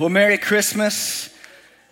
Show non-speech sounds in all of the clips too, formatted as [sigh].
Well, Merry Christmas.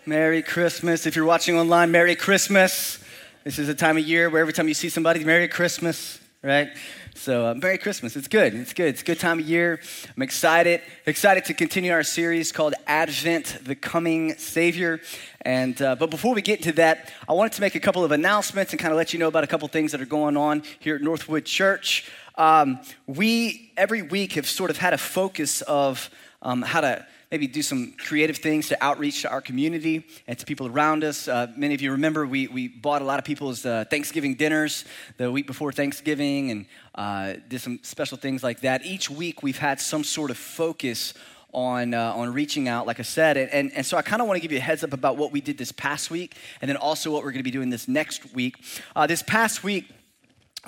Merry Christmas. If you're watching online, Merry Christmas. This is a time of year where every time you see somebody, Merry Christmas, right? So, uh, Merry Christmas. It's good. It's good. It's a good time of year. I'm excited. Excited to continue our series called Advent, the Coming Savior. And uh, but before we get into that, I wanted to make a couple of announcements and kind of let you know about a couple things that are going on here at Northwood Church. Um, we every week have sort of had a focus of um, how to maybe do some creative things to outreach to our community and to people around us. Uh, many of you remember we, we bought a lot of people's uh, Thanksgiving dinners the week before Thanksgiving and uh, did some special things like that. Each week we've had some sort of focus on, uh, on reaching out, like I said. And, and, and so I kind of want to give you a heads up about what we did this past week and then also what we're going to be doing this next week. Uh, this past week,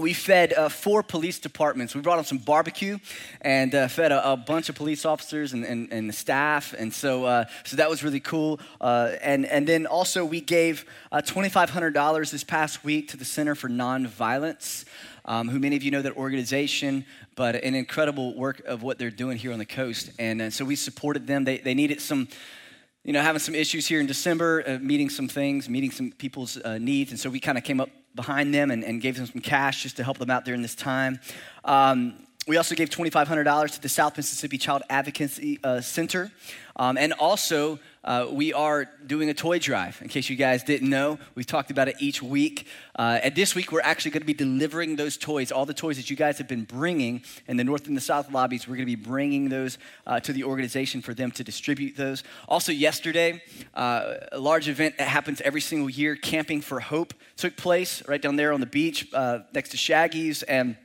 we fed uh, four police departments. We brought them some barbecue and uh, fed a, a, bunch of police officers and, and, and the staff. And so, uh, so that was really cool. Uh, and, and then also, we gave uh, $2,500 this past week to the Center for Nonviolence, um, who many of you know that organization, but an incredible work of what they're doing here on the coast. And uh, so we supported them. They, they needed some you know, having some issues here in December, uh, meeting some things, meeting some people's uh, needs. And so we kind of came up behind them and, and, gave them some cash just to help them out during this time. Um, we also gave $2,500 to the South Mississippi Child Advocacy uh, Center. Um, and also, uh, we are doing a toy drive. In case you guys didn't know, we've talked about it each week. Uh, and this week, we're actually going to be delivering those toys, all the toys that you guys have been bringing in the North and the South lobbies. We're going to be bringing those uh, to the organization for them to distribute those. Also, yesterday, uh, a large event that happens every single year, Camping for Hope, took place right down there on the beach uh, next to Shaggy's. And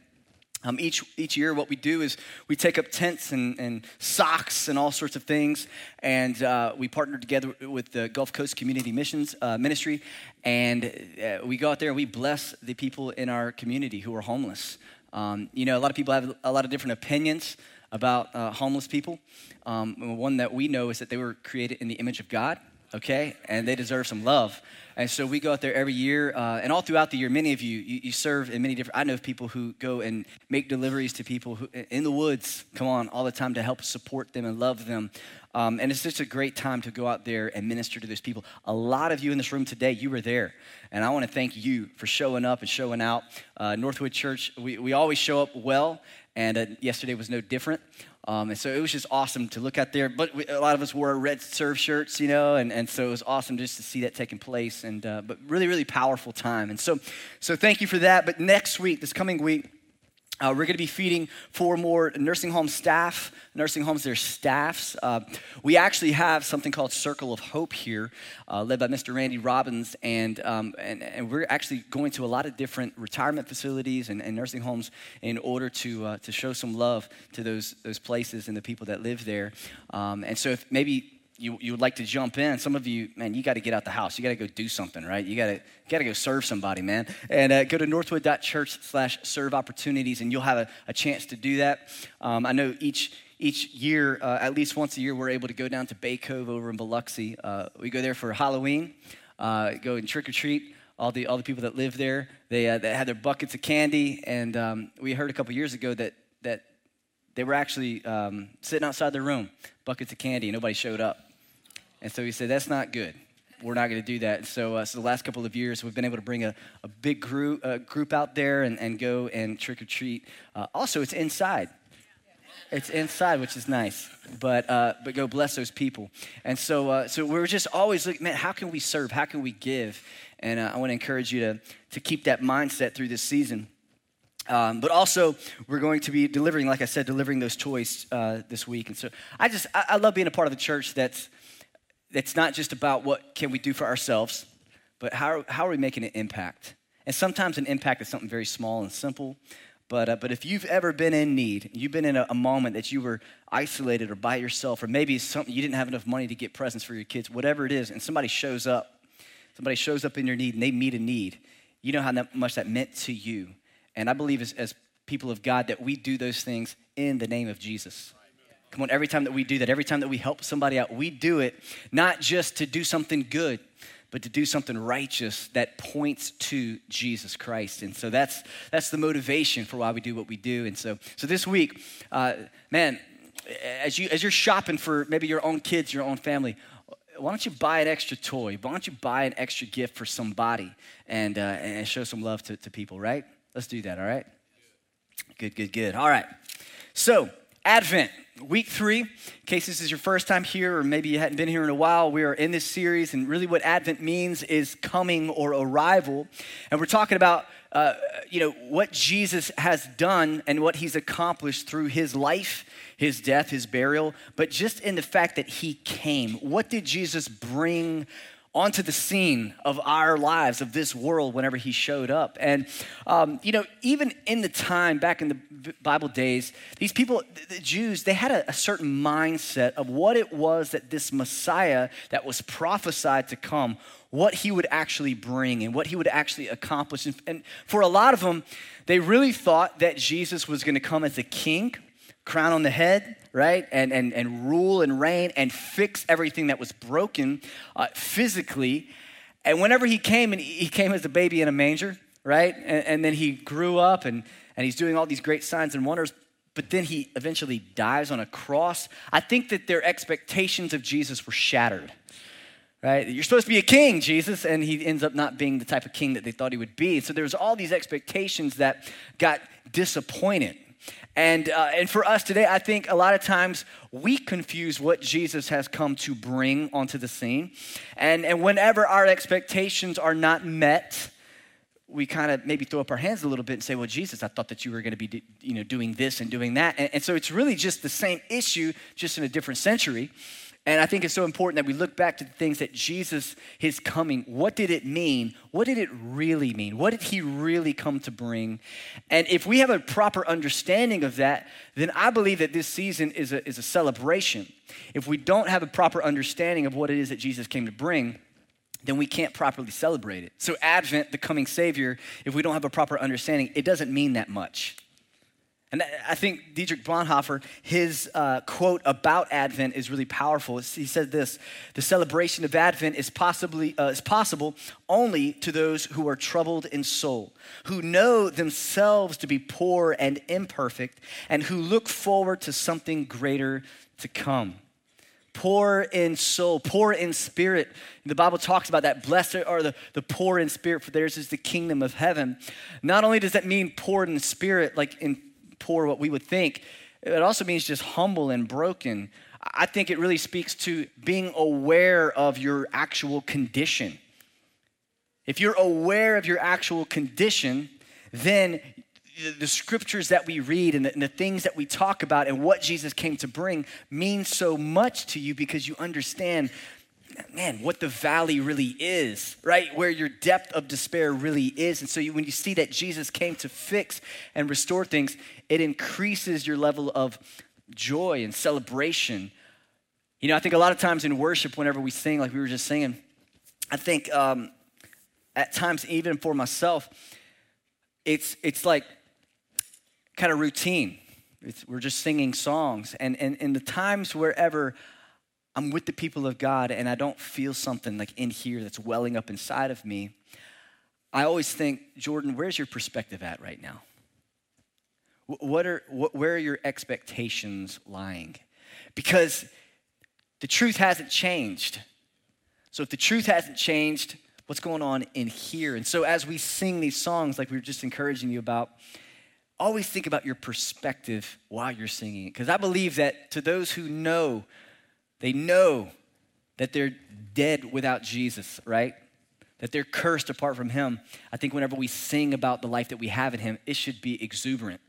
um, each, each year, what we do is we take up tents and, and socks and all sorts of things, and uh, we partner together with the Gulf Coast Community Missions uh, Ministry, and uh, we go out there and we bless the people in our community who are homeless. Um, you know, a lot of people have a lot of different opinions about uh, homeless people. Um, one that we know is that they were created in the image of God, okay, and they deserve some love. And so we go out there every year, uh, and all throughout the year, many of you, you, you, serve in many different. I know people who go and make deliveries to people who, in the woods, come on, all the time to help support them and love them. Um, and it's just a great time to go out there and minister to those people. A lot of you in this room today, you were there. And I want to thank you for showing up and showing out. Uh, Northwood Church, we, we always show up well, and uh, yesterday was no different. Um, and so it was just awesome to look out there. But we, a lot of us wore red serve shirts, you know, and, and so it was awesome just to see that taking place. And uh, but really, really powerful time. And so, so thank you for that. But next week, this coming week, uh, we're going to be feeding four more nursing home staff, nursing homes, their staffs. Uh, we actually have something called Circle of Hope here, uh, led by Mr. Randy Robbins, and, um, and, and, we're actually going to a lot of different retirement facilities and, and nursing homes in order to, uh, to show some love to those, those places and the people that live there. Um, and so if maybe you, you would like to jump in. Some of you, man, you got to get out the house. You got to go do something, right? You got to got to go serve somebody, man. And uh, go to northwood.church slash serve opportunities, and you'll have a, a chance to do that. Um, I know each each year, uh, at least once a year, we're able to go down to Bay Cove over in Biloxi. Uh, we go there for Halloween, uh, go and trick or treat. All the all the people that live there, they, uh, they had their buckets of candy, and um, we heard a couple years ago that that they were actually um, sitting outside their room, buckets of candy, and nobody showed up. And so he said, That's not good. We're not going to do that. And so, uh, so the last couple of years, we've been able to bring a, a big group, uh, group out there and, and go and trick or treat. Uh, also, it's inside. It's inside, which is nice, but uh, but go bless those people. And so uh, so we're just always looking, man, how can we serve? How can we give? And uh, I want to encourage you to to keep that mindset through this season. Um, but also, we're going to be delivering, like I said, delivering those toys uh, this week. And so I just, I, I, love being a part of a church that's, it's not just about what can we do for ourselves, but how, how are we making an impact? And sometimes an impact is something very small and simple. But, uh, but if you've ever been in need, you've been in a, a, moment that you were isolated or by yourself, or maybe something you didn't have enough money to get presents for your kids, whatever it is, and somebody shows up, somebody shows up in your need and they meet a need, you know how much that meant to you. And I believe as, as people of God that we do those things in the name of Jesus. Come on, every time that we do that, every time that we help somebody out, we do it not just to do something good, but to do something righteous that points to Jesus Christ. And so that's that's the motivation for why we do what we do. And so so this week, uh, man, as, you, as you're shopping for maybe your own kids, your own family, why don't you buy an extra toy? Why don't you buy an extra gift for somebody and, uh, and show some love to, to people, right? Let's do that, all right? Good, good, good. All right. So, Advent, week three. In case this is your first time here, or maybe you hadn't been here in a while, we are in this series, and really what Advent means is coming or arrival. And we're talking about, uh, you know, what Jesus has done and what he's accomplished through his life his death, his burial, but just in the fact that he came. What did Jesus bring onto the scene of our lives, of this world, whenever he showed up. And, um, you know, even in the time back in the Bible days, these people, the Jews, they had a, a, certain mindset of what it was that this Messiah that was prophesied to come, what he would actually bring and what he would actually accomplish. And, and for a lot of them, they really thought that Jesus was going to come as a king crown on the head, right? And, and, and rule and reign and fix everything that was broken uh, physically. And whenever he came, and he came as a baby in a manger, right? And, and then he grew up and, and he's doing all these great signs and wonders, but then he eventually dies on a cross. I think that their expectations of Jesus were shattered. Right? You're supposed to be a king, Jesus, and he ends up not being the type of king that they thought he would be. So there's all these expectations that got disappointed. And, uh, and for us today, I think a lot of times we confuse what Jesus has come to bring onto the scene. And, and whenever our expectations are not met, we kind of maybe throw up our hands a little bit and say, well, Jesus, I thought that you were going to be you know, doing this and doing that. And, and so it's really just the same issue, just in a different century. And I think it's so important that we look back to the things that Jesus, his coming, what did it mean? What did it really mean? What did he really come to bring? And if we have a proper understanding of that, then I believe that this season is a, is a celebration. If we don't have a proper understanding of what it is that Jesus came to bring, then we can't properly celebrate it. So, Advent, the coming Savior, if we don't have a proper understanding, it doesn't mean that much. And I think Dietrich Bonhoeffer, his uh, quote about Advent is really powerful. He said this The celebration of Advent is, possibly, uh, is possible only to those who are troubled in soul, who know themselves to be poor and imperfect, and who look forward to something greater to come. Poor in soul, poor in spirit. The Bible talks about that. Blessed are the, the poor in spirit, for theirs is the kingdom of heaven. Not only does that mean poor in spirit, like in poor, what we would think. It also means just humble and broken. I think it really speaks to being aware of your actual condition. If you're aware of your actual condition, then the scriptures that we read and the, and the, things that we talk about and what Jesus came to bring mean so much to you because you understand man, what the valley really is, right? Where your depth of despair really is. And so you, when you see that Jesus came to fix and restore things, it increases your level of joy and celebration. You know, I think a lot of times in worship, whenever we sing, like we were just singing, I think um, at times, even for myself, it's, it's like kind of routine. It's, we're just singing songs. And, and, and the times wherever I'm with the people of God and I don't feel something like in here that's welling up inside of me, I always think, Jordan, where's your perspective at right now? What are, what, where are your expectations lying? Because the truth hasn't changed. So if the truth hasn't changed, what's going on in here? And so as we sing these songs, like we were just encouraging you about, always think about your perspective while you're singing it. Because I believe that to those who know they know that they're dead without Jesus, right? That they're cursed apart from Him. I think whenever we sing about the life that we have in Him, it should be exuberant.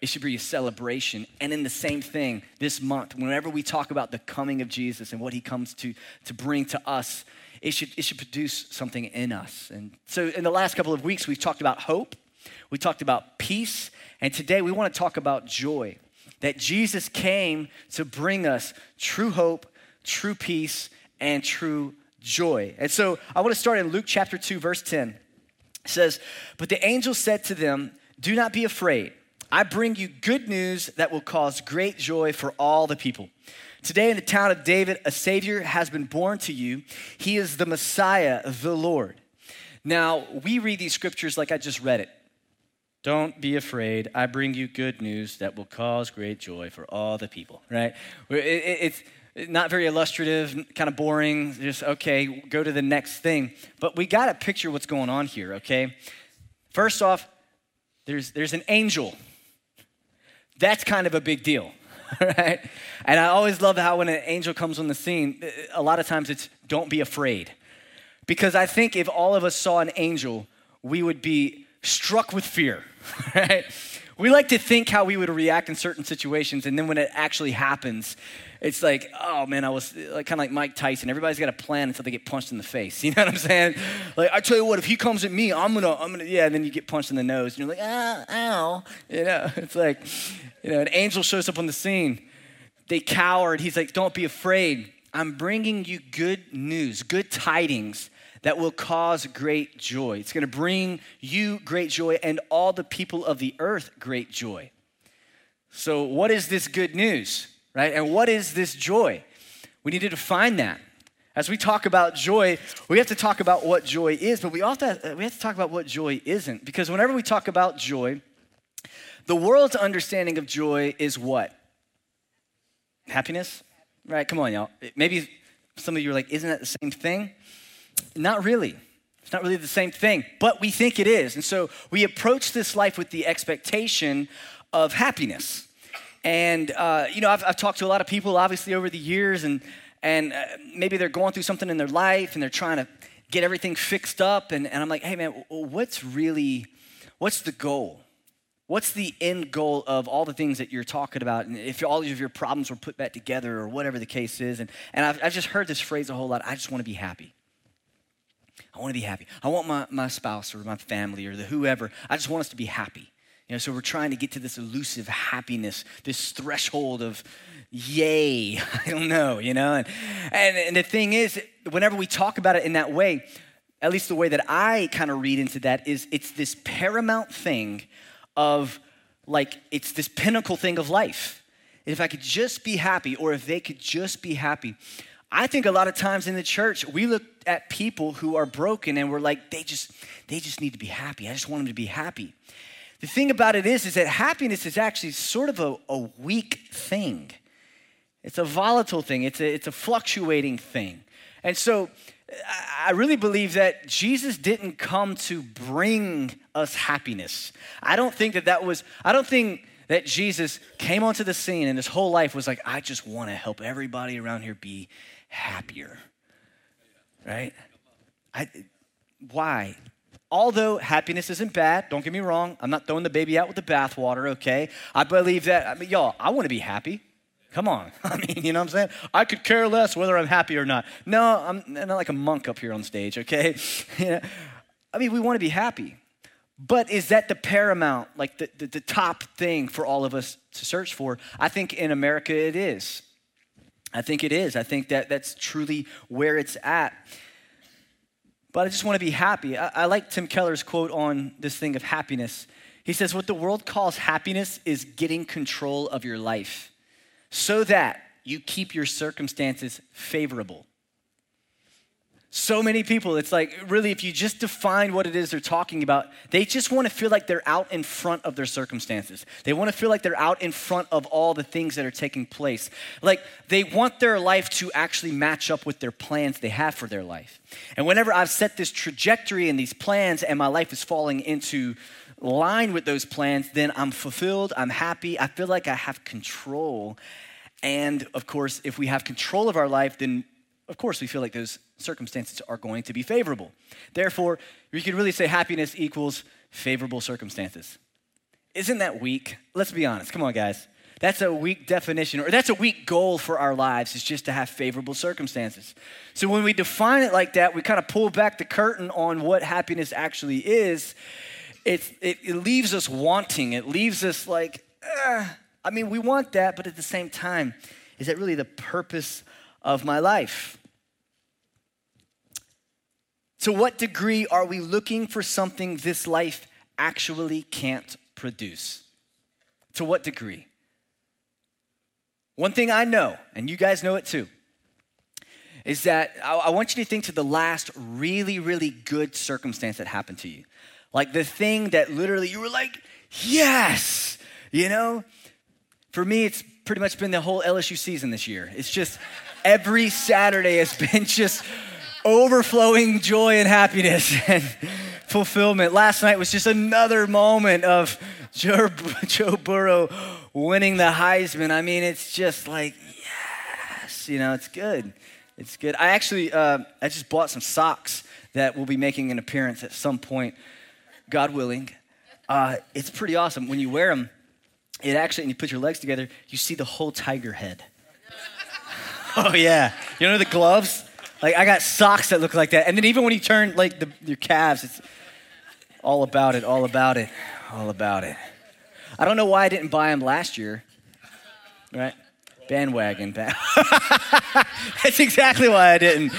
It should be a celebration. And in the same thing, this month, whenever we talk about the coming of Jesus and what He comes to, to bring to us, it should, it should produce something in us. And so, in the last couple of weeks, we've talked about hope, we talked about peace, and today we want to talk about joy. That Jesus came to bring us true hope true peace, and true joy. And so I want to start in Luke chapter 2, verse 10. It says, But the angel said to them, Do not be afraid. I bring you good news that will cause great joy for all the people. Today, in the town of David, a Savior has been born to you. He is the Messiah, the Lord. Now, we read these scriptures like I just read it. Don't be afraid. I bring you good news that will cause great joy for all the people, right? It's not very illustrative, kind of boring. Just, okay, go to the next thing. But we got to picture what's going on here, okay? First off, there's, there's an angel. That's kind of a big deal, [laughs] right? And I always love how when an angel comes on the scene, a lot of times it's don't be afraid. Because I think if all of us saw an angel, we would be struck with fear, [laughs] right? We like to think how we would react in certain situations, and then when it actually happens, it's like, oh man, I was like kind of like Mike Tyson. Everybody's got a plan until they get punched in the face. [laughs] You know what I'm saying? Like, I tell you what, if he comes at me, I'm gonna, I'm gonna, yeah. And then you get punched in the nose, and you're like, ah, ow. You know, [laughs] it's like, you know, an angel shows up on the scene. They cower, and he's like, don't be afraid. I'm bringing you good news, good tidings that will cause great joy. It's going to bring you great joy and all the people of the earth great joy. So, what is this good news, right? And what is this joy? We need to define that. As we talk about joy, we have to talk about what joy is, but we also have, we have to talk about what joy isn't. Because whenever we talk about joy, the world's understanding of joy is what? Happiness? Right? Come on, y'all. Maybe some of you are like, isn't that the same thing? Not really. It's not really the same thing, but we think it is. And so we approach this life with the expectation of happiness. And, uh, you know, I've, I've, talked to a lot of people, obviously, over the years, and, and uh, maybe they're going through something in their life and they're trying to get everything fixed up. And, and I'm like, hey, man, what's really, what's the goal? What's the end goal of all the things that you're talking about? And if all of your problems were put back together or whatever the case is. And, and I've, I've just heard this phrase a whole lot I just want to be happy. I want to be happy. I want my, my spouse or my family or the whoever, I just want us to be happy. You know, so we're trying to get to this elusive happiness, this threshold of yay. [laughs] I don't know, you know? And, and, and the thing is, whenever we talk about it in that way, at least the way that I kind of read into that is it's this paramount thing of like, it's this pinnacle thing of life. If I could just be happy, or if they could just be happy. I think a lot of times in the church, we look at people who are broken and we're like, they just, they just need to be happy. I just want them to be happy. The thing about it is, is that happiness is actually sort of a, a weak thing. It's a volatile thing. It's a, it's a fluctuating thing. And so I really believe that Jesus didn't come to bring us happiness. I don't think that that was, I don't think that Jesus came onto the scene and his whole life was like, I just want to help everybody around here be happier. Right? I, why? Although happiness isn't bad, don't get me wrong, I'm not throwing the baby out with the bathwater, okay? I believe that, I mean, y'all, I want to be happy. Come on. [laughs] I mean, you know what I'm saying? I could care less whether I'm happy or not. No, I'm not like a monk up here on stage, okay? [laughs] I mean, we want to be happy. But is that the paramount, like the, the, the, top thing for all of us to search for? I think in America it is. I think it is. I think that that's truly where it's at. But I just want to be happy. I, I like Tim Keller's quote on this thing of happiness. He says, What the world calls happiness is getting control of your life so that you keep your circumstances favorable. So many people, it's like really, if you just define what it is they're talking about, they just want to feel like they're out in front of their circumstances. They want to feel like they're out in front of all the things that are taking place. Like they want their life to actually match up with their plans they have for their life. And whenever I've set this trajectory and these plans and my life is falling into line with those plans, then I'm fulfilled, I'm happy, I feel like I have control. And of course, if we have control of our life, then of course we feel like those circumstances are going to be favorable. Therefore, we could really say happiness equals favorable circumstances. Isn't that weak? Let's be honest. Come on, guys. That's a weak definition, or that's a weak goal for our lives, is just to have favorable circumstances. So when we define it like that, we kind of pull back the curtain on what happiness actually is. It, it, it leaves us wanting. It leaves us like, eh. I mean, we want that, but at the same time, is that really the purpose of my life? To what degree are we looking for something this life actually can't produce? To what degree? One thing I know, and you guys know it too, is that I, want you to think to the last really, really good circumstance that happened to you. Like the thing that literally you were like, yes, you know? For me, it's pretty much been the whole LSU season this year. It's just every Saturday has been [laughs] just overflowing joy and happiness [laughs] and fulfillment. Last night was just another moment of Joe, [laughs] Joe Burrow winning the Heisman. I mean, it's just like, yes, you know, it's good. It's good. I actually, uh, I just bought some socks that will be making an appearance at some point, God willing. Uh, it's pretty awesome. When you wear them, it actually, and you put your legs together, you see the whole tiger head. [laughs] oh, yeah. You know the gloves? Like, I got socks that look like that. And then even when you turn, like, the, your calves, it's all about it, all about it, all about it. I don't know why I didn't buy them last year, right? Bandwagon. Band- [laughs] That's exactly why I didn't.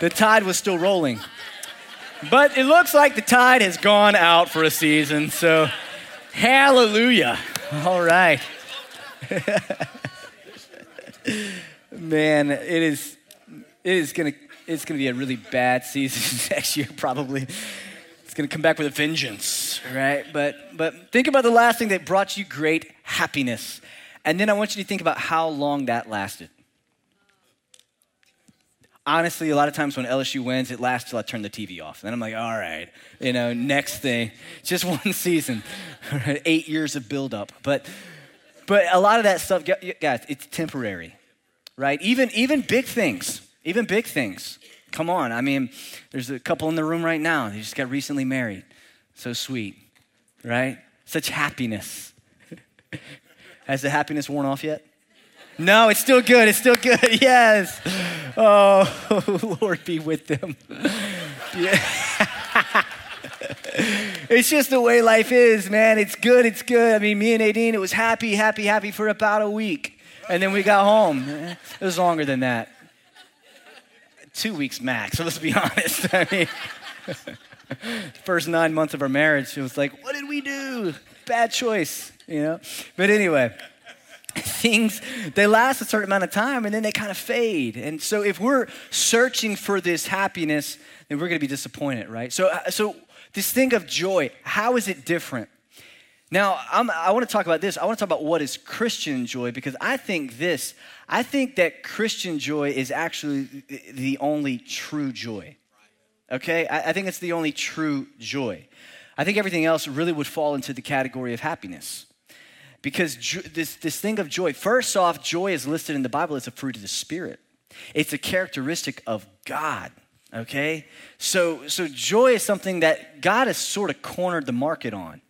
The tide was still rolling. But it looks like the tide has gone out for a season, so hallelujah. All right. [laughs] Man, it is it is gonna it's gonna be a really bad season [laughs] next year, probably. It's gonna come back with a vengeance, right? But but think about the last thing that brought you great happiness. And then I want you to think about how long that lasted. Honestly, a lot of times when LSU wins, it lasts till I turn the TV off. Then I'm like, all right, you know, next thing. [laughs] Just one season, [laughs] eight years of buildup. But but a lot of that stuff, guys, it's temporary, right? Even even big things, even big things. Come on, I mean, there's a couple in the room right now. They just got recently married. So sweet, right? Such happiness. [laughs] Has the happiness worn off yet? No, it's still good. It's still good. [laughs] Yes. Oh, [laughs] Lord, be with them. It's just the way life is, man. It's good. It's good. I mean, me and Nadine, it was happy, happy, happy for about a week. And then we got home. It was longer than that. Two weeks max, so let's be [laughs] honest. I mean, [laughs] first nine months of our marriage, it was like, what did we do? Bad choice you know? But anyway, things they last a certain amount of time and then they kind of fade and so if we're searching for this happiness then we're going to be disappointed right so uh, so this thing of joy how is it different now I'm, i want to talk about this i want to talk about what is christian joy because i think this i think that christian joy is actually the only true joy okay i, think it's the only true joy i think everything else really would fall into the category of happiness because this, this thing of joy, first off, joy is listed in the Bible as a fruit of the Spirit. It's a characteristic of God, okay? So, so joy is something that God has sort of cornered the market on.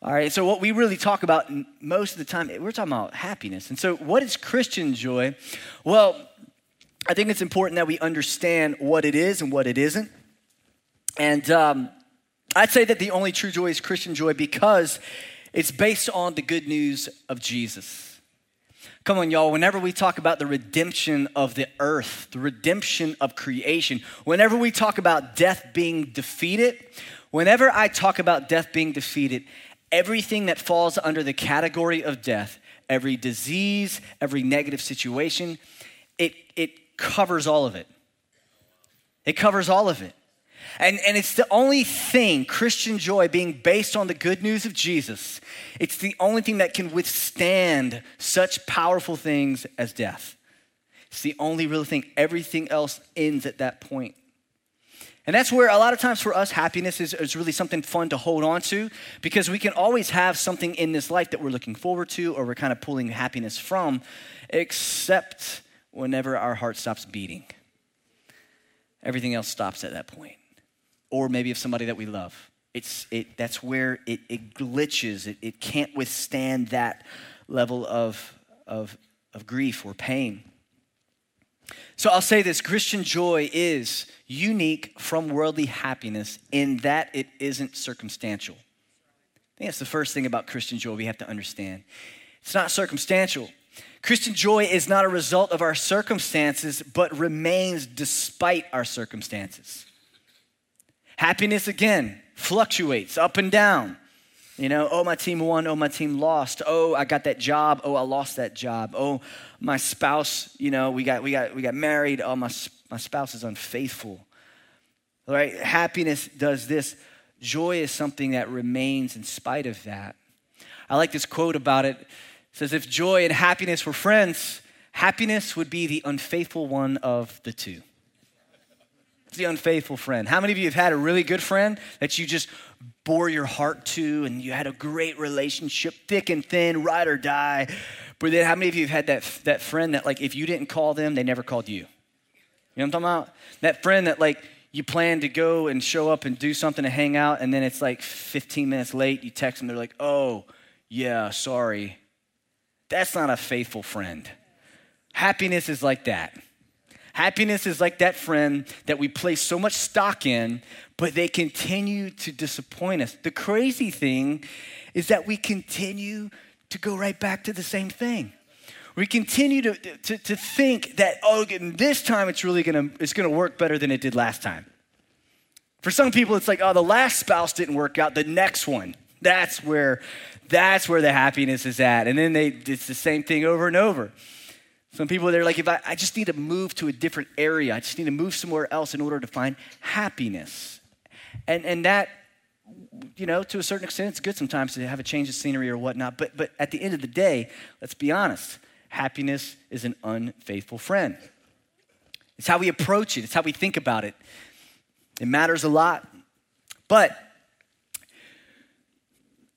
All right, so what we really talk about most of the time, we're talking about happiness. And so, what is Christian joy? Well, I think it's important that we understand what it is and what it isn't. And um, I'd say that the only true joy is Christian joy because it's based on the good news of Jesus. Come on, y'all. Whenever we talk about the redemption of the earth, the redemption of creation, whenever we talk about death being defeated, whenever I talk about death being defeated, everything that falls under the category of death, every disease, every negative situation, it, it covers all of it. It covers all of it. And, and it's the only thing, Christian joy, being based on the good news of Jesus, it's the only thing that can withstand such powerful things as death. It's the only real thing. Everything else ends at that point. And that's where a lot of times for us, happiness is, is really something fun to hold on to because we can always have something in this life that we're looking forward to or we're kind of pulling happiness from, except whenever our heart stops beating. Everything else stops at that point or maybe of somebody that we love. It's, it, that's where it, it glitches. It, it can't withstand that level of, of, of grief or pain. So I'll say this Christian joy is unique from worldly happiness in that it isn't circumstantial. I think that's the first thing about Christian joy we have to understand. It's not circumstantial. Christian joy is not a result of our circumstances, but remains despite our circumstances. Happiness, again, fluctuates up and down. You know, oh, my team won, oh, my team lost. Oh, I got that job, oh, I lost that job. Oh, my spouse, you know, we got, we got, we got married, oh, my, my spouse is unfaithful. All right, happiness does this. Joy is something that remains in spite of that. I like this quote about it. It says, If joy and happiness were friends, happiness would be the unfaithful one of the two. It's the unfaithful friend. How many of you have had a really good friend that you just bore your heart to and you had a great relationship, thick and thin, ride or die? But then how many of you have had that, that friend that, like, if you didn't call them, they never called you? You know what I'm talking about? That friend that, like, you plan to go and show up and do something to hang out, and then it's like 15 minutes late. You text them, they're like, oh, yeah, sorry. That's not a faithful friend. Happiness is like that. Happiness is like that friend that we place so much stock in, but they continue to disappoint us. The crazy thing is that we continue to go right back to the same thing. We continue to, to, to think that, oh, this time it's really gonna, it's gonna work better than it did last time. For some people, it's like, oh, the last spouse didn't work out, the next one. That's where, that's where the happiness is at. And then they, it's the same thing over and over. Some people, they're like, if I, I just need to move to a different area, I just need to move somewhere else in order to find happiness. And, and that, you know, to a certain extent, it's good sometimes to have a change of scenery or whatnot. But, but at the end of the day, let's be honest happiness is an unfaithful friend. It's how we approach it, it's how we think about it. It matters a lot. But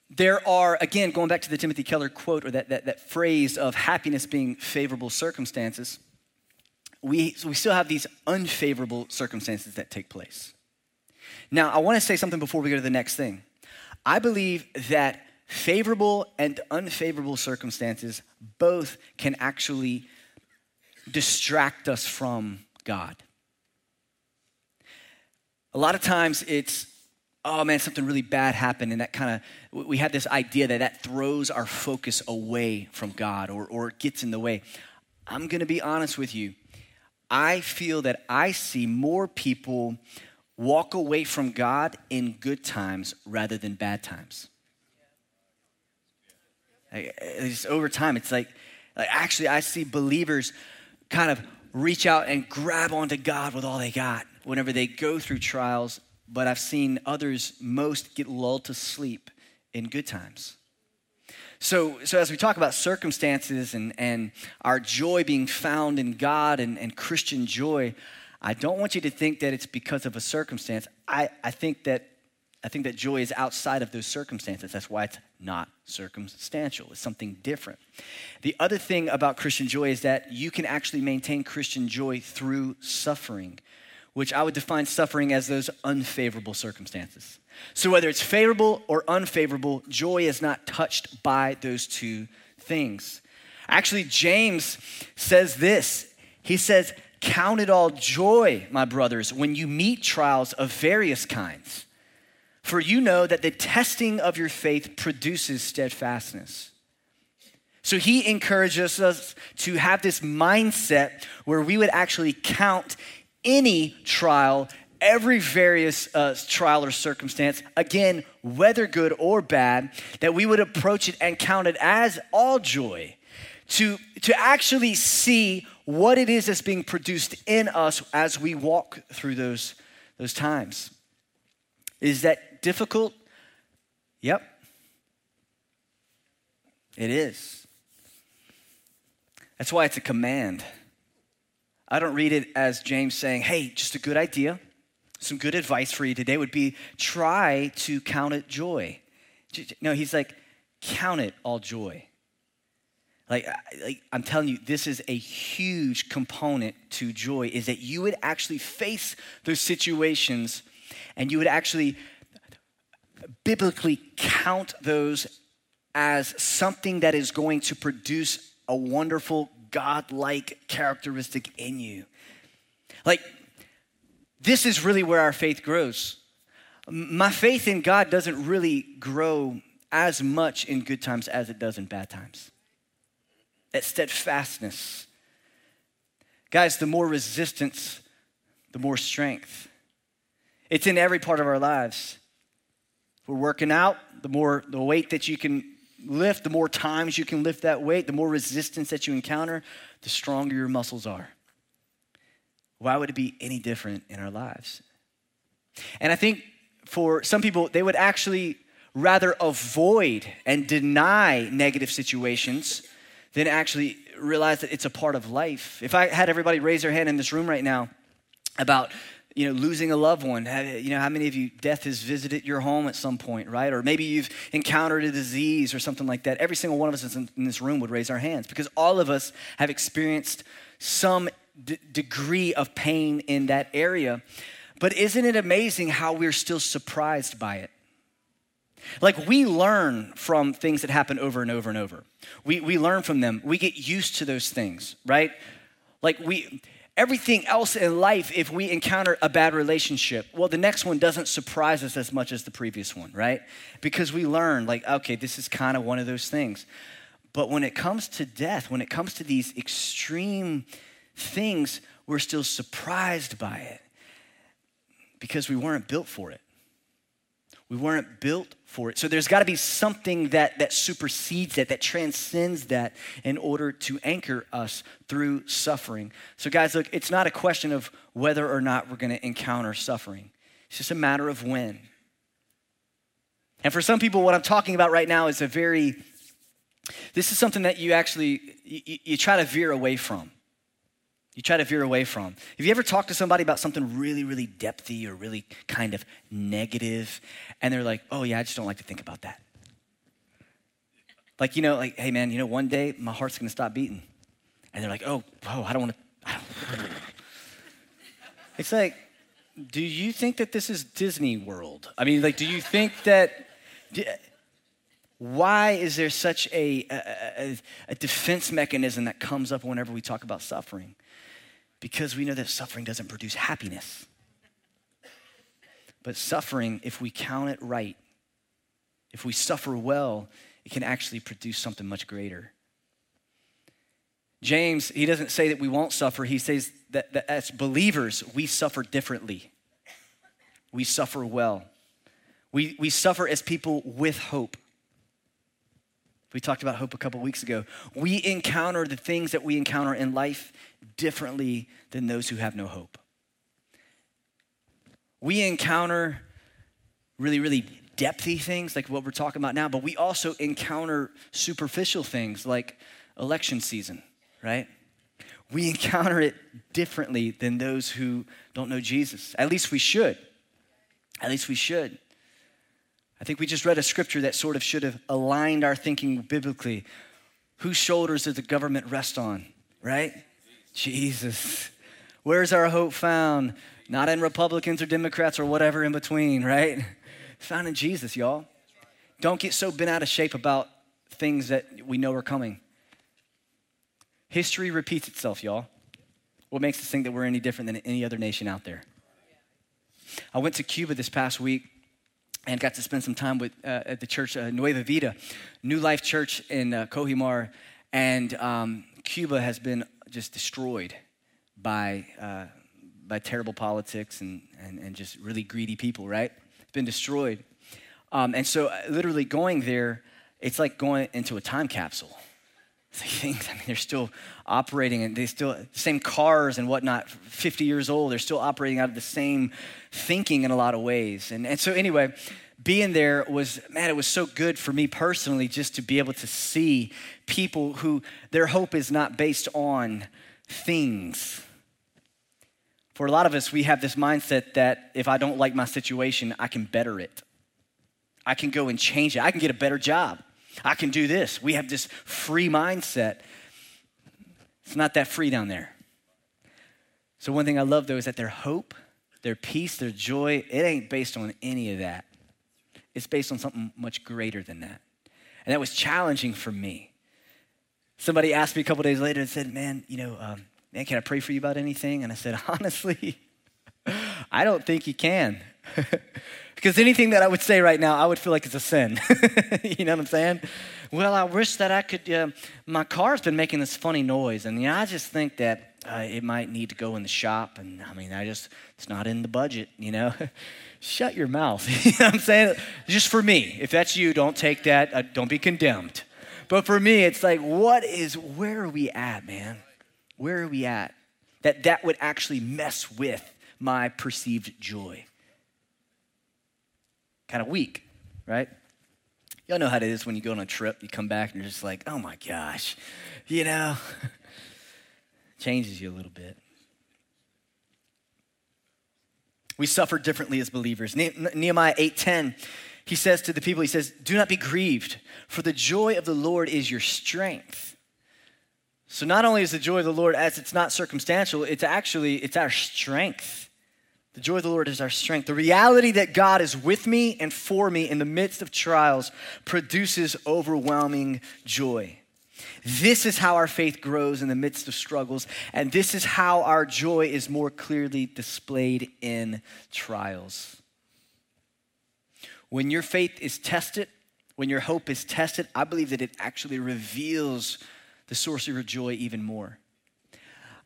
there are, again, going back to the Timothy Keller quote or that, that, that phrase of happiness being favorable circumstances, we, we still have these unfavorable circumstances that take place. Now, I want to say something before we go to the next thing. I believe that favorable and unfavorable circumstances both can actually distract us from God. A lot of times it's, oh man, something really bad happened, and that kind of, we have this idea that that throws our focus away from God or, or it gets in the way. I'm gonna be honest with you. I feel that I see more people walk away from God in good times rather than bad times. Like, over time, it's like, like actually, I see believers kind of reach out and grab onto God with all they got whenever they go through trials, but I've seen others most get lulled to sleep in good times. So, so as we talk about circumstances and, and our joy being found in God and, and Christian joy, I don't want you to think that it's because of a circumstance. I, I think that I think that joy is outside of those circumstances. That's why it's not circumstantial, it's something different. The other thing about Christian joy is that you can actually maintain Christian joy through suffering, which I would define suffering as those unfavorable circumstances. So, whether it's favorable or unfavorable, joy is not touched by those two things. Actually, James says this He says, Count it all joy, my brothers, when you meet trials of various kinds for you know that the testing of your faith produces steadfastness. So he encourages us to have this mindset where we would actually count any trial, every various uh, trial or circumstance, again, whether good or bad, that we would approach it and count it as all joy. To, to actually see what it is that's being produced in us as we walk through those, those times. Is that difficult? Yep. It is. That's why it's a command. I don't read it as James saying, hey, just a good idea. Some good advice for you today would be try to count it joy. No, he's like, count it all joy. Like, like I'm telling you, this is a huge component to joy is that you would actually face those situations and you would actually biblically count those as something that is going to produce a wonderful God-like characteristic in you. Like, this is really where our faith grows. My faith in God doesn't really grow as much in good times as it does in bad times. That steadfastness. Guys, the more resistance, the more strength. It's in every part of our lives we're working out, the more the weight that you can lift, the more times you can lift that weight, the more resistance that you encounter, the stronger your muscles are. Why would it be any different in our lives? And I think for some people, they would actually rather avoid and deny negative situations than actually realize that it's a part of life. If I had everybody raise their hand in this room right now about you know losing a loved one you know how many of you death has visited your home at some point right or maybe you've encountered a disease or something like that every single one of us in this room would raise our hands because all of us have experienced some d- degree of pain in that area but isn't it amazing how we're still surprised by it like we learn from things that happen over and over and over. We, we learn from them. We get used to those things, right? Like we, everything else in life, if we encounter a bad relationship, well, the next one doesn't surprise us as much as the previous one, right? Because we learn, like, okay, this is kind of one of those things. But when it comes to death, when it comes to these extreme things, we're still surprised by it because we weren't built for it. We weren't built for it. So there's got to be something that, that supersedes that, that transcends that in order to anchor us through suffering. So, guys, look, it's not a question of whether or not we're going to encounter suffering, it's just a matter of when. And for some people, what I'm talking about right now is a very, this is something that you actually, you, you try to veer away from you try to veer away from. Have you ever talked to somebody about something really, really depthy or really kind of negative, and they're like, oh, yeah, I just don't like to think about that? Like, you know, like, hey, man, you know, one day my heart's gonna stop beating. And they're like, oh, oh, I don't wanna. I don't. it's like, do you think that this is Disney World? I mean, like, do you think that. Why is there such a, a, a, defense mechanism that comes up whenever we talk about suffering? Because we know that suffering doesn't produce happiness. But suffering, if we count it right, if we suffer well, it can actually produce something much greater. James, he doesn't say that we won't suffer. He says that, that as believers, we suffer differently. We suffer well. We, we suffer as people with hope. We talked about hope a couple weeks ago. We encounter the things that we encounter in life differently than those who have no hope. We encounter really, really depthy things like what we're talking about now, but we also encounter superficial things like election season, right? We [laughs] encounter it differently than those who don't know Jesus. At least we should. At least we should. I think we just read a scripture that sort of should have aligned our thinking biblically. Whose shoulders does the government rest on, right? Jesus. Where's our hope found? Not in Republicans or Democrats or whatever in between, right? It's found in Jesus, y'all. Don't get so bent out of shape about things that we know are coming. History repeats itself, y'all. What makes us think that we're any different than any other nation out there? I went to Cuba this past week and got to spend some time with uh, at the church uh, Nueva Vida, New Life Church in uh, and um, Cuba has been just destroyed by uh, by terrible politics and, and and just really greedy people. Right? It's been destroyed, um, and so uh, literally going there, it's like going into a time capsule. [laughs] Things, I mean, they're still operating and they still, same cars and whatnot, 50 years old, they're still operating out of the same thinking in a lot of ways. And, and so, anyway, being there was, man, it was so good for me personally just to be able to see people who their hope is not based on things. For a lot of us, we have this mindset that if I don't like my situation, I can better it. I can go and change it. I can get a better job. I can do this. We have this free mindset. It's not that free down there. So, one thing I love though is that their hope, their peace, their joy, it ain't based on any of that. It's based on something much greater than that. And that was challenging for me. Somebody asked me a couple days later and said, Man, you know, um, man, can I pray for you about anything? And I said, [laughs] Honestly, [laughs] I don't think you can. [laughs] because anything that I would say right now, I would feel like it's a sin. you know what I'm saying? Well, I wish that I could. Uh, my car's been making this funny noise, and you know, I just think that uh, it might need to go in the shop. And I mean, I just, it's not in the budget, you know? [laughs] Shut your mouth. [laughs] you know what I'm saying? Just for me. If that's you, don't take that, uh, don't be condemned. But for me, it's like, what is, where are we at, man? Where are we at? That that would actually mess with my perceived joy. kind of weak, right? Y'all know how it is when you go on a trip, you come back and you're just like, oh my gosh, you know, [laughs] changes you a little bit. We suffer differently as believers. Nehemiah 8:10, he says to the people, he says, "Do not be grieved, for the joy of the Lord is your strength." So not only is the joy of the Lord as it's not circumstantial, it's actually it's our strength. The joy of the Lord is our strength. The reality that God is with me and for me in the midst of trials produces overwhelming joy. This is how our faith grows in the midst of struggles, and this is how our joy is more clearly displayed in trials. When your faith is tested, when your hope is tested, I believe that it actually reveals the source of your joy even more.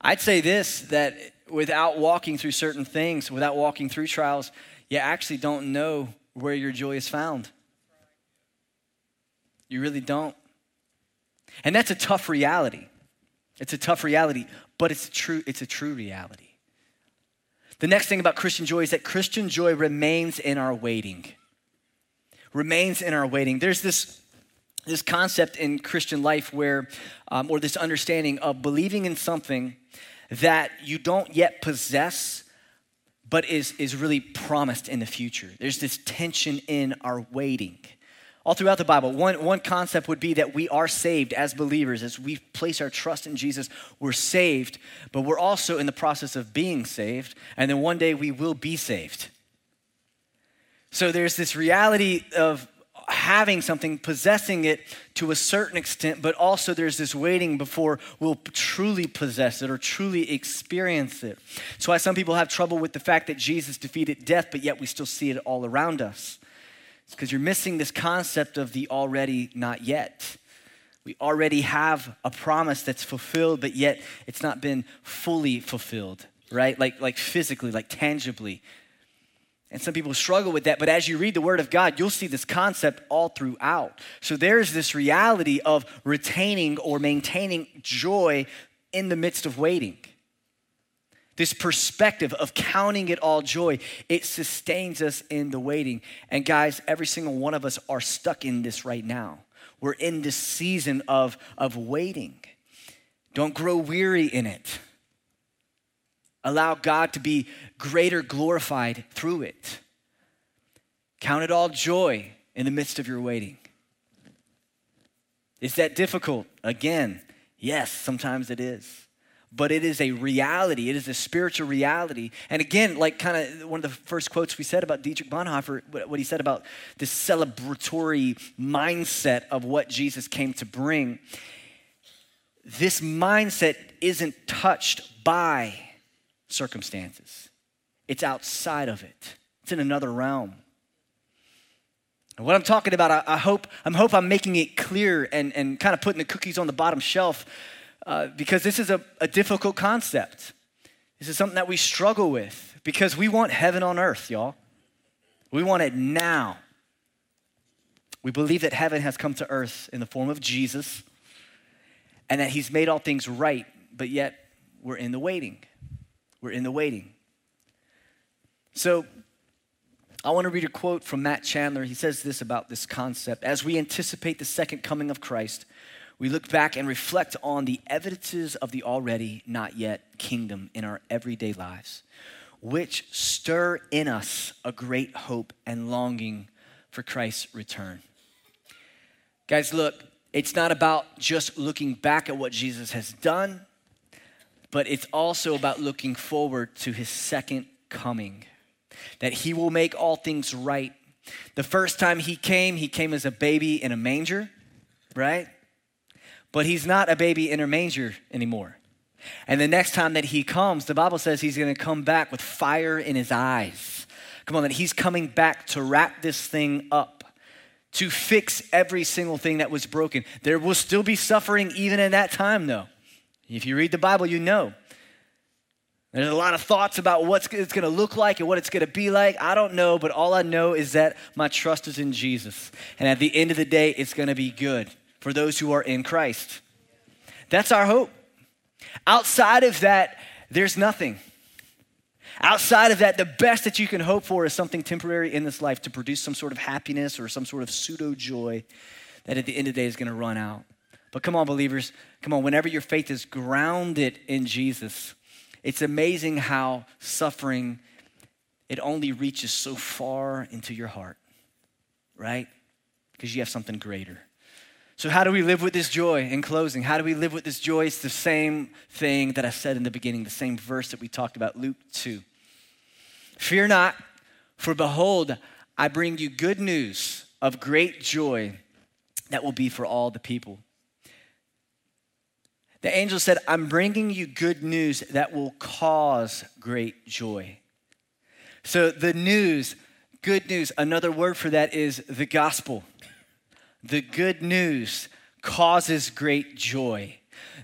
I'd say this that without walking through certain things, without walking through trials, you actually don't know where your joy is found. You really don't. And that's a tough reality. It's a tough reality, but it's a true, it's a true reality. The next thing about Christian joy is that Christian joy remains in our waiting. Remains in our waiting. There's this, this concept in Christian life where, um, or this understanding of believing in something that you don't yet possess, but is, is really promised in the future. There's this tension in our waiting. All throughout the Bible, one, one concept would be that we are saved as believers. As we place our trust in Jesus, we're saved, but we're also in the process of being saved, and then one day we will be saved. So there's this reality of having something, possessing it to a certain extent, but also there's this waiting before we'll truly possess it or truly experience it. That's why some people have trouble with the fact that Jesus defeated death, but yet we still see it all around us. It's because you're missing this concept of the already not yet. We already have a promise that's fulfilled, but yet it's not been fully fulfilled, right? Like, like physically, like tangibly. And some people struggle with that, but as you read the Word of God, you'll see this concept all throughout. So there's this reality of retaining or maintaining joy in the midst of waiting. This perspective of counting it all joy, it sustains us in the waiting. And guys, every single one of us are stuck in this right now. We're in this season of, of waiting. Don't grow weary in it. Allow God to be greater glorified through it. Count it all joy in the midst of your waiting. Is that difficult? Again, yes, sometimes it is. But it is a reality. It is a spiritual reality. And again, like kind of one of the first quotes we said about Dietrich Bonhoeffer, what he said about this celebratory mindset of what Jesus came to bring. This mindset isn't touched by circumstances. It's outside of it. It's in another realm. And what I'm talking about, I, I, hope, I hope I'm making it clear and, and kind of putting the cookies on the bottom shelf uh, because this is a, a difficult concept. This is something that we struggle with because we want heaven on earth, y'all. We want it now. We believe that heaven has come to earth in the form of Jesus and that he's made all things right, but yet we're in the waiting. We're in the waiting. So, I want to read a quote from Matt Chandler. He says this about this concept. As we anticipate the second coming of Christ, we look back and reflect on the evidences of the already not yet kingdom in our everyday lives, which stir in us a great hope and longing for Christ's return. Guys, look, it's not about just looking back at what Jesus has done, but it's also about looking forward to his second coming, that he will make all things right. The first time he came, he came as a baby in a manger, right? But he's not a baby in a manger anymore. And the next time that he comes, the Bible says he's going to come back with fire in his eyes. Come on, that he's coming back to wrap this thing up, to fix every single thing that was broken. There will still be suffering even in that time, though. If you read the Bible, you know. There's a lot of thoughts about what it's going to look like and what it's going to be like. I don't know, but all I know is that my trust is in Jesus. And at the end of the day, it's going to be good for those who are in Christ. That's our hope. Outside of that, there's nothing. Outside of that, the best that you can hope for is something temporary in this life to produce some sort of happiness or some sort of pseudo joy that at the end of the day is going to run out. But come on, believers, come on, whenever your faith is grounded in Jesus, it's amazing how suffering it only reaches so far into your heart, right? Because you have something greater. So, how do we live with this joy in closing? How do we live with this joy? It's the same thing that I said in the beginning, the same verse that we talked about, Luke 2. Fear not, for behold, I bring you good news of great joy that will be for all the people. The angel said, I'm bringing you good news that will cause great joy. So, the news, good news, another word for that is the gospel. The good news causes great joy.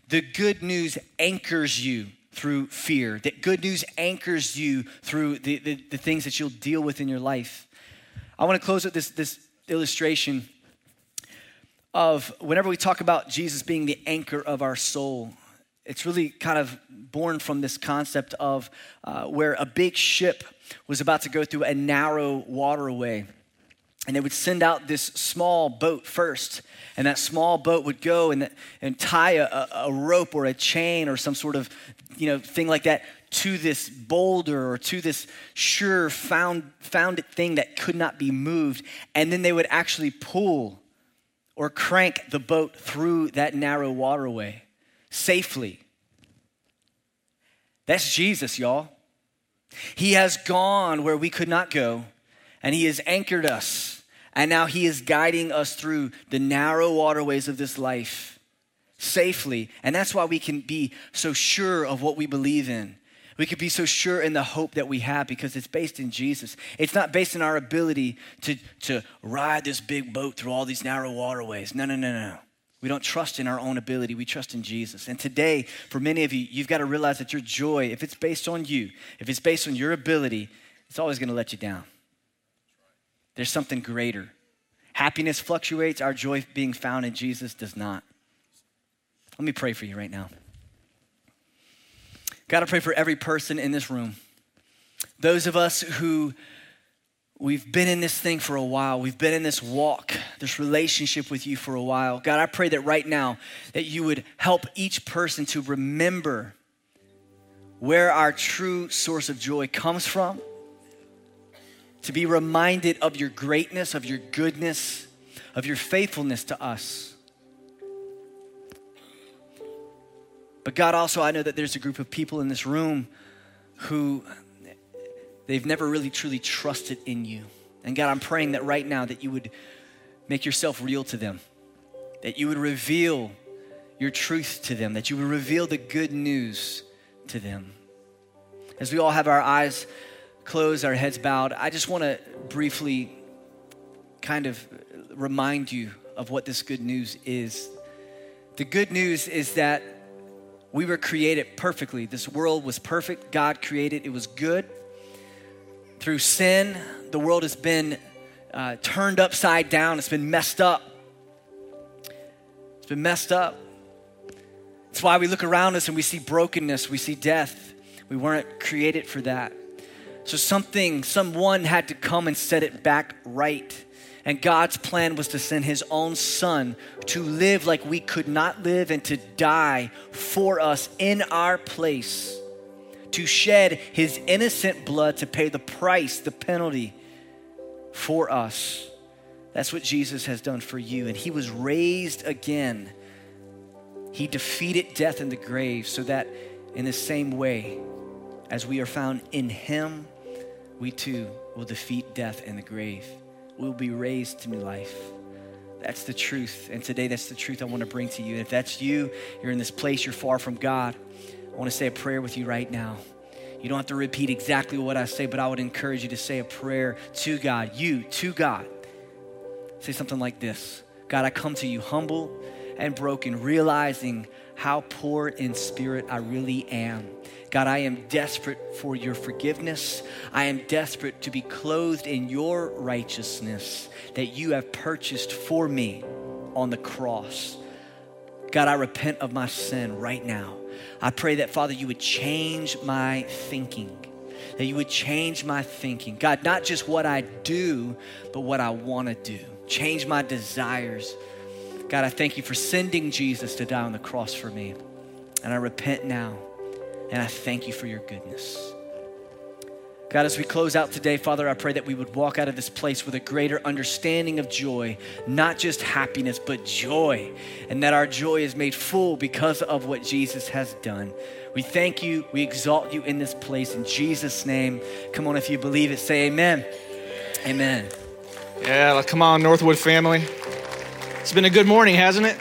The good news anchors you through fear. That good news anchors you through the, the, the things that you'll deal with in your life. I want to close with this, this illustration of whenever we talk about Jesus being the anchor of our soul, it's really kind of born from this concept of uh, where a big ship was about to go through a narrow waterway. And they would send out this small boat first. And that small boat would go and, and tie a, a rope or a chain or some sort of you know, thing like that to this boulder or to this sure found, found thing that could not be moved. And then they would actually pull or crank the boat through that narrow waterway safely. That's Jesus, y'all. He has gone where we could not go, and He has anchored us. And now He is guiding us through the narrow waterways of this life safely. And that's why we can be so sure of what we believe in. We can be so sure in the hope that we have because it's based in Jesus. It's not based in our ability to, to ride this big boat through all these narrow waterways. No, no, no, no. We don't trust in our own ability. We trust in Jesus. And today, for many of you, you've got to realize that your joy, if it's based on you, if it's based on your ability, it's always going to let you down. There's something greater. Happiness fluctuates, our joy being found in Jesus does not. Let me pray for you right now. God, I pray for every person in this room. Those of us who We've been in this thing for a while. We've been in this walk, this relationship with you for a while. God, I pray that right now that you would help each person to remember where our true source of joy comes from, to be reminded of your greatness, of your goodness, of your faithfulness to us. But God, also, I know that there's a group of people in this room who they've never really truly trusted in you. And God, I'm praying that right now that you would make yourself real to them, that you would reveal your truth to them, that you would reveal the good news to them. As we all have our eyes closed, our heads bowed, I just want to briefly kind of remind you of what this good news is. The good news is that we were created perfectly. This world was perfect. God created, it was good. Through sin, the world has been uh, turned upside down, it's been messed up. It's been messed up. That's why we look around us and we see brokenness, we see death. We weren't created for that. So something, someone had to come and set it back right. And God's plan was to send his own son to live like we could not live and to die for us in our place to shed his innocent blood to pay the price, the penalty for us. That's what Jesus has done for you. And he was raised again. He defeated death in the grave so that in the same way as we are found in him, we too will defeat death and the grave. We will be raised to new life. That's the truth. And today, that's the truth I want to bring to you. If that's you, you're in this place, you're far from God. I want to say a prayer with you right now. You don't have to repeat exactly what I say, but I would encourage you to say a prayer to God, you to God. Say something like this God, I come to you humble and broken, realizing how poor in spirit I really am. God, I am desperate for your forgiveness. I am desperate to be clothed in your righteousness that you have purchased for me on the cross. God, I repent of my sin right now. I pray that, Father, you would change my thinking. that you would change my thinking. God, not just what I do, but what I want to do. Change my desires. God, I thank you for sending Jesus to die on the cross for me. And I repent now. And I thank you for your goodness. God, as we close out today, Father, I pray that we would walk out of this place with a greater understanding of joy, not just happiness, but joy, and that our joy is made full because of what Jesus has done. We thank you, we exalt you in this place. In Jesus' name, come on, if you believe it, say amen. Amen. Yeah, come on, Northwood family. It's been a good morning, hasn't it?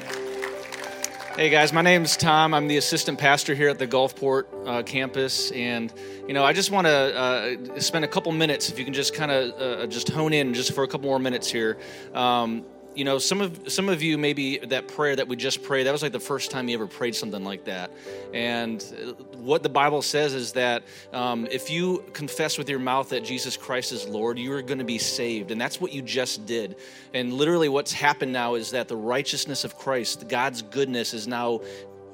Hey guys, my name is Tom. I'm the assistant pastor here at the Gulfport uh, campus, and you know I just want to uh, spend a couple minutes, if you can just kind of uh, just hone in just for a couple more minutes here. Um, you know, some of some of you maybe that prayer that we just prayed, that was like the first time you ever prayed something like that. And what the Bible says is that um, if you confess with your mouth that Jesus Christ is Lord, you are going to be saved, and that's what you just did. And literally, what's happened now is that the righteousness of Christ, God's goodness, is now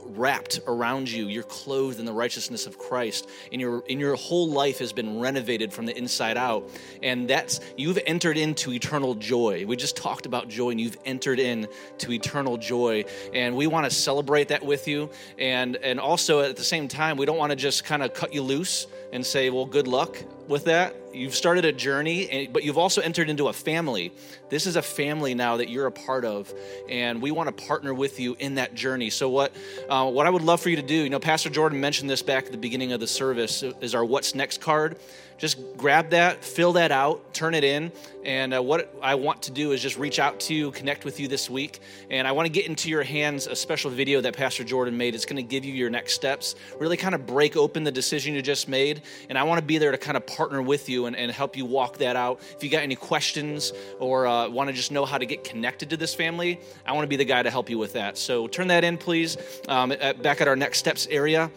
wrapped around you. You're clothed in the righteousness of Christ, and your in your whole life has been renovated from the inside out. And that's you've entered into eternal joy. We just talked about joy, and you've entered into eternal joy. And we want to celebrate that with you. And and also at the same time, we don't want to just kind of cut you loose and say, well, good luck with that. You've started a journey, but you've also entered into a family. This is a family now that you're a part of, and we want to partner with you in that journey. So, what uh, what I would love for you to do, you know, Pastor Jordan mentioned this back at the beginning of the service, is our What's Next card just grab that, fill that out, turn it in. And uh, what I want to do is just reach out to you, connect with you this week. And I want to get into your hands a special video that Pastor Jordan made. It's going to give you your next steps, really kind of break open the decision you just made. And I want to be there to kind of partner with you and, and help you walk that out. If you got any questions or uh, want to just know how to get connected to this family, I want to be the guy to help you with that. So turn that in, please, um, at, back at our next steps area.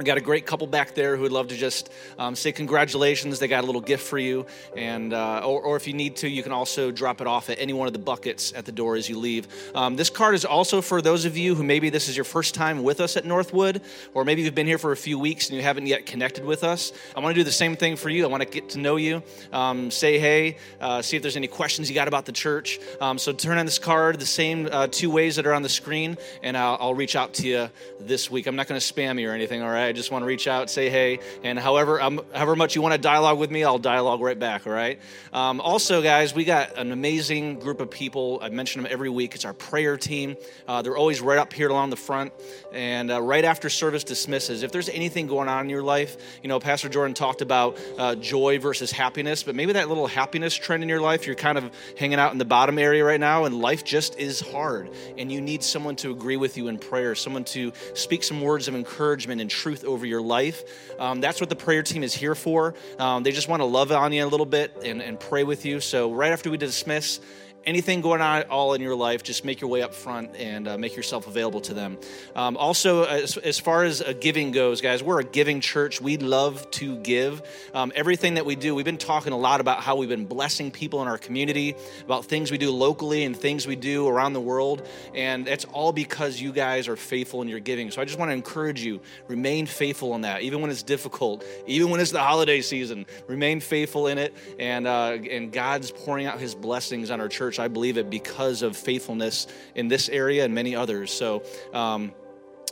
We got a great couple back there who would love to just um, say congratulations. They got a little gift for you, and uh, or, or, if you need to, you can also drop it off at any one of the buckets at the door as you leave. Um, this card is also for those of you who maybe this is your first time with us at Northwood, or maybe you've been here for a few weeks and you haven't yet connected with us. I want to do the same thing for you. I want to get to know you, um, say hey, uh, see if there's any questions you got about the church. Um, so turn on this card the same uh, two ways that are on the screen, and I'll, I'll reach out to you this week. I'm not going to spam you or anything. All right. I just want to reach out, say hey, and however um, however much you want to dialogue with me, I'll dialogue right back. All right. Um, also, guys, we got an amazing group of people. I mention them every week. It's our prayer team. Uh, they're always right up here along the front, and uh, right after service dismisses. If there's anything going on in your life, you know, Pastor Jordan talked about uh, joy versus happiness, but maybe that little happiness trend in your life, you're kind of hanging out in the bottom area right now, and life just is hard, and you need someone to agree with you in prayer, someone to speak some words of encouragement and truth over your life. Um, that's what the prayer team is here for. Um, they just want to love on you a little bit and, and pray with you. So, right after we dismiss, anything going on at all in your life, just make your way up front and uh, make yourself available to them. Um, also, as, as, far as giving goes, guys, we're a giving church. We love to give. Um, everything that we do, we've been talking a lot about how we've been blessing people in our community, about things we do locally and things we do around the world. And that's all because you guys are faithful in your giving. So I just want to encourage you remain faithful in that, even when it's difficult, even when it's the holiday season. Remain faithful in it. And, uh, and God's pouring out his blessings on our church. I believe it because of faithfulness in this area and many others. So, um,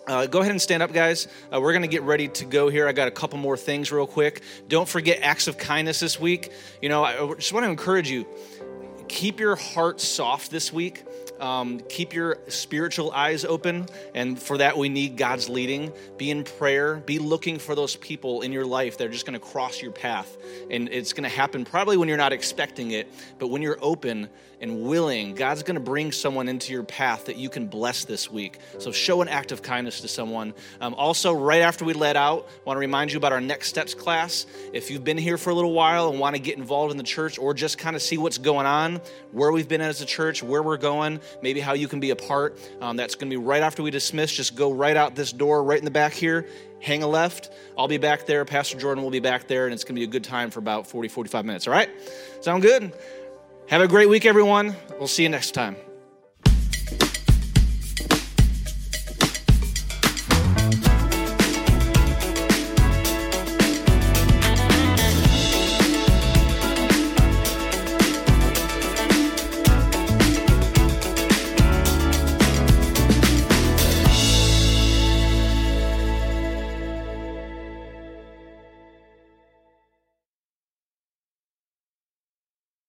uh, go ahead and stand up, guys. Uh, we're going to get ready to go here. I got a couple more things real quick. Don't forget acts of kindness this week. You know, I just want to encourage you keep your heart soft this week. Um, keep your spiritual eyes open, and for that, we need God's leading. Be in prayer. Be looking for those people in your life that are just going to cross your path. And it's going to happen probably when you're not expecting it, but when you're open and willing, God's going to bring someone into your path that you can bless this week. So show an act of kindness to someone. Um, also, right after we let out, I want to remind you about our Next Steps class. If you've been here for a little while and want to get involved in the church or just kind of see what's going on, where we've been as a church, where we're going, maybe how you can be a part, um, that's going to be right after we dismiss. Just go right out this door, right in the back here hang a left. I'll be back there. Pastor Jordan will be back there, and it's going to be a good time for about 40, 45 minutes. All right? Sound good? Have a great week, everyone. We'll see you next time.